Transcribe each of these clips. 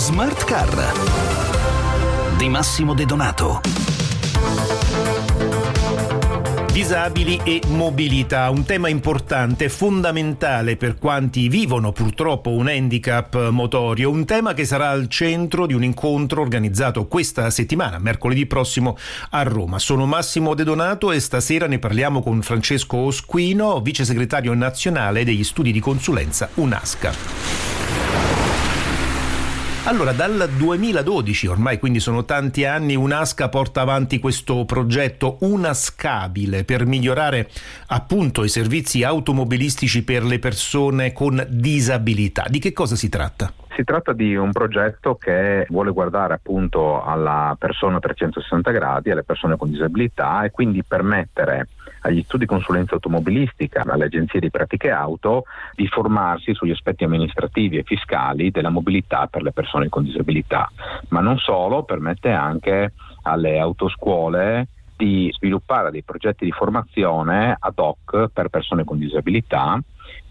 Smart Car di Massimo De Donato. Disabili e mobilità, un tema importante, fondamentale per quanti vivono purtroppo un handicap motorio, un tema che sarà al centro di un incontro organizzato questa settimana, mercoledì prossimo a Roma. Sono Massimo De Donato e stasera ne parliamo con Francesco Osquino, vice segretario nazionale degli studi di consulenza UNASCA. Allora, dal 2012, ormai quindi sono tanti anni, UNASCA porta avanti questo progetto Unascabile per migliorare appunto i servizi automobilistici per le persone con disabilità. Di che cosa si tratta? Si tratta di un progetto che vuole guardare appunto alla persona a 360 gradi, alle persone con disabilità e quindi permettere agli studi di consulenza automobilistica, alle agenzie di pratiche auto, di formarsi sugli aspetti amministrativi e fiscali della mobilità per le persone con disabilità. Ma non solo, permette anche alle autoscuole di sviluppare dei progetti di formazione ad hoc per persone con disabilità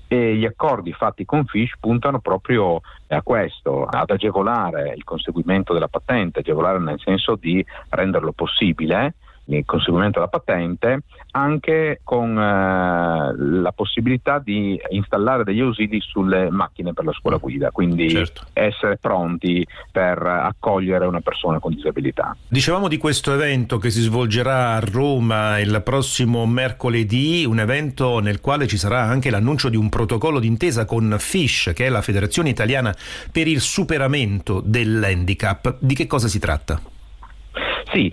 e gli accordi fatti con Fish puntano proprio a questo, ad agevolare il conseguimento della patente, agevolare nel senso di renderlo possibile il conseguimento della patente, anche con eh, la possibilità di installare degli ausili sulle macchine per la scuola guida, quindi certo. essere pronti per accogliere una persona con disabilità. Dicevamo di questo evento che si svolgerà a Roma il prossimo mercoledì, un evento nel quale ci sarà anche l'annuncio di un protocollo d'intesa con FISH, che è la Federazione Italiana per il superamento dell'handicap. Di che cosa si tratta? Sì,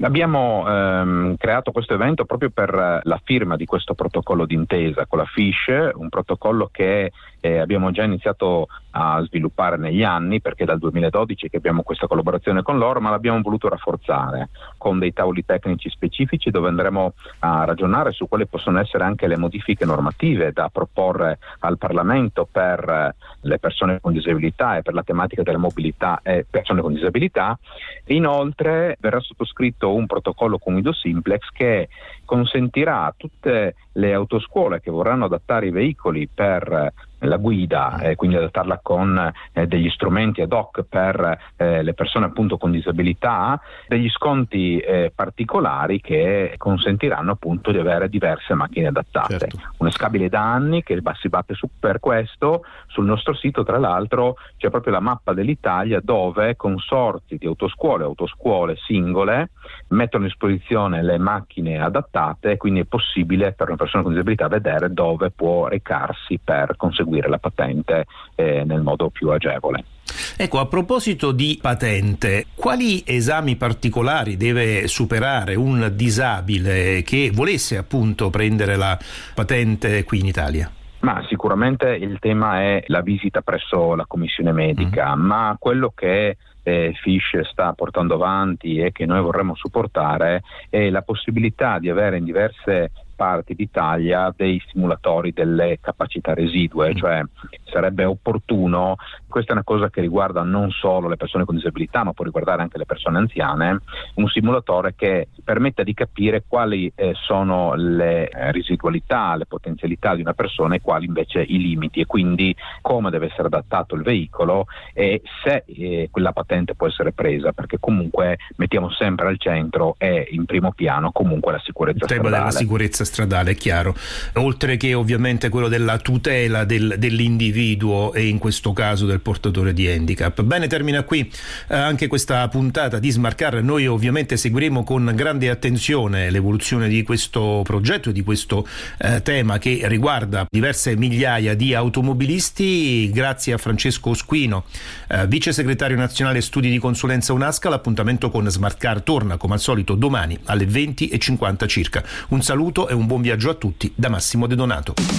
Abbiamo ehm, creato questo evento proprio per la firma di questo protocollo d'intesa con la FISH, un protocollo che eh, abbiamo già iniziato a sviluppare negli anni perché è dal 2012 che abbiamo questa collaborazione con loro, ma l'abbiamo voluto rafforzare con dei tavoli tecnici specifici dove andremo a ragionare su quali possono essere anche le modifiche normative da proporre al Parlamento per le persone con disabilità e per la tematica della mobilità e persone con disabilità. Inoltre verrà sottoscritto un protocollo con Guido Simplex che consentirà a tutte le autoscuole che vorranno adattare i veicoli per la guida e quindi adattarla con eh, degli strumenti ad hoc per eh, le persone appunto con disabilità, degli sconti eh, particolari che consentiranno appunto di avere diverse macchine adattate. Certo. Una scabile da anni che si batte su per questo, sul nostro sito tra l'altro c'è proprio la mappa dell'Italia dove consorzi di autoscuole, autoscuole singole mettono a disposizione le macchine adattate, quindi è possibile per una persona con disabilità vedere dove può recarsi per conseguire la patente eh, nel modo più agevole. Ecco, a proposito di patente, quali esami particolari deve superare un disabile che volesse appunto prendere la patente qui in Italia? Ma sicuramente il tema è la visita presso la commissione medica, mm. ma quello che eh, Fish sta portando avanti e che noi vorremmo supportare è la possibilità di avere in diverse parti d'Italia dei simulatori delle capacità residue, mm. cioè sarebbe opportuno, questa è una cosa che riguarda non solo le persone con disabilità, ma può riguardare anche le persone anziane, un simulatore che permetta di capire quali eh, sono le eh, residualità, le potenzialità di una persona e quali invece i limiti e quindi come deve essere adattato il veicolo e se eh, quella patente può essere presa, perché comunque mettiamo sempre al centro e in primo piano comunque la sicurezza il tema della sicurezza stradale, è chiaro, oltre che ovviamente quello della tutela del, dell'individuo e in questo caso del portatore di handicap. Bene, termina qui eh, anche questa puntata di Smarcar. Noi ovviamente seguiremo con grande attenzione l'evoluzione di questo progetto e di questo eh, tema che riguarda diverse migliaia di automobilisti. Grazie a Francesco Squino, eh, vice segretario nazionale studi di consulenza UNASCA. L'appuntamento con Smartcar torna come al solito domani alle 20.50 circa. Un saluto e un buon viaggio a tutti da Massimo De Donato.